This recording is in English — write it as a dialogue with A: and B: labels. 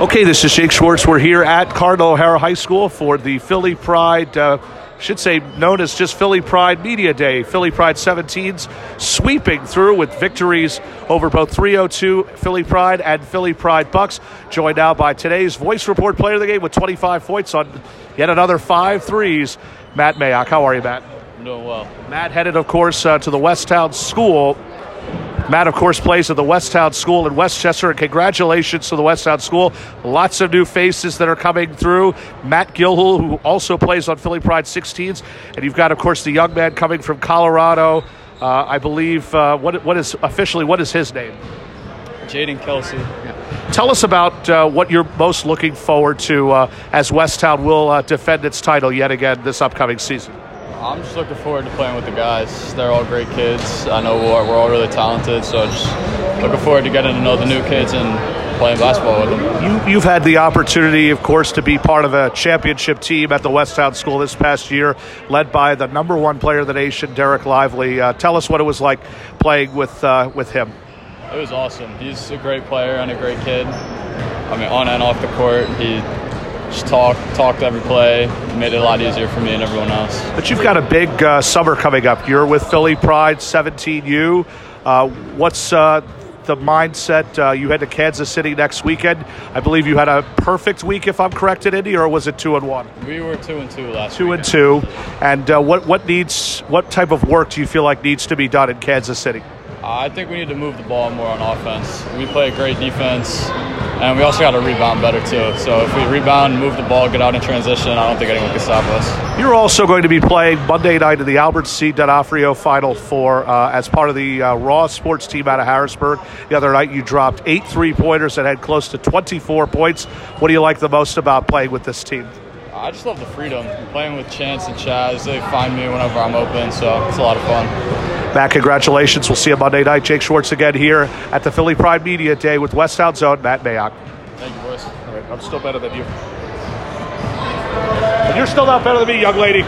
A: Okay, this is Jake Schwartz. We're here at Cardinal O'Hara High School for the Philly Pride, uh, should say known as just Philly Pride Media Day. Philly Pride 17s sweeping through with victories over both 302 Philly Pride and Philly Pride Bucks. Joined now by today's Voice Report player of the game with 25 points on yet another five threes. Matt Mayock. How are you, Matt?
B: I'm doing well.
A: Matt headed, of course, uh, to the Westtown School Matt, of course, plays at the Westtown School in West Chester, and congratulations to the Westtown School. Lots of new faces that are coming through. Matt Gilhul, who also plays on Philly Pride 16s, and you've got, of course, the young man coming from Colorado. Uh, I believe uh, what what is officially what is his name?
B: Jaden Kelsey.
A: Tell us about uh, what you're most looking forward to uh, as Westtown will uh, defend its title yet again this upcoming season.
B: I'm just looking forward to playing with the guys. They're all great kids. I know we're, we're all really talented, so just looking forward to getting to know the new kids and playing basketball with them.
A: You, have had the opportunity, of course, to be part of a championship team at the Westtown School this past year, led by the number one player of the nation, Dereck Lively. Uh, tell us what it was like playing with uh, with him.
B: It was awesome. He's a great player and a great kid. I mean, on and off the court, he just talk, talked every play, made it a lot easier for me and everyone else.
A: But you've got a big uh, summer coming up. You're with Philly Pride 17U. Uh, what's uh, the mindset? Uh, you head to Kansas City next weekend. I believe you had a perfect week, if I'm correct, in Indy, or was it two and one?
B: We were two and two last.
A: Two
B: weekend.
A: and two. And uh, what what needs? What type of work do you feel like needs to be done in Kansas City?
B: I think we need to move the ball more on offense. We play a great defense, and we also got to rebound better too. So if we rebound, move the ball, get out in transition, I don't think anyone can stop us.
A: You're also going to be playing Monday night in the Albert C. D'Onofrio Final Four uh, as part of the uh, Raw Sports team out of Harrisburg. The other night you dropped eight three pointers and had close to 24 points. What do you like the most about playing with this team?
B: I just love the freedom. Playing with Chance and Chaz, they find me whenever I'm open, so it's a lot of fun.
A: Matt, congratulations. We'll see you Monday night. Jake Schwartz again here at the Philly Pride Media Day with Westtown Zone, Matt Mayock.
B: Thank you, boys.
A: All right, I'm still better than you. And you're still not better than me, young lady.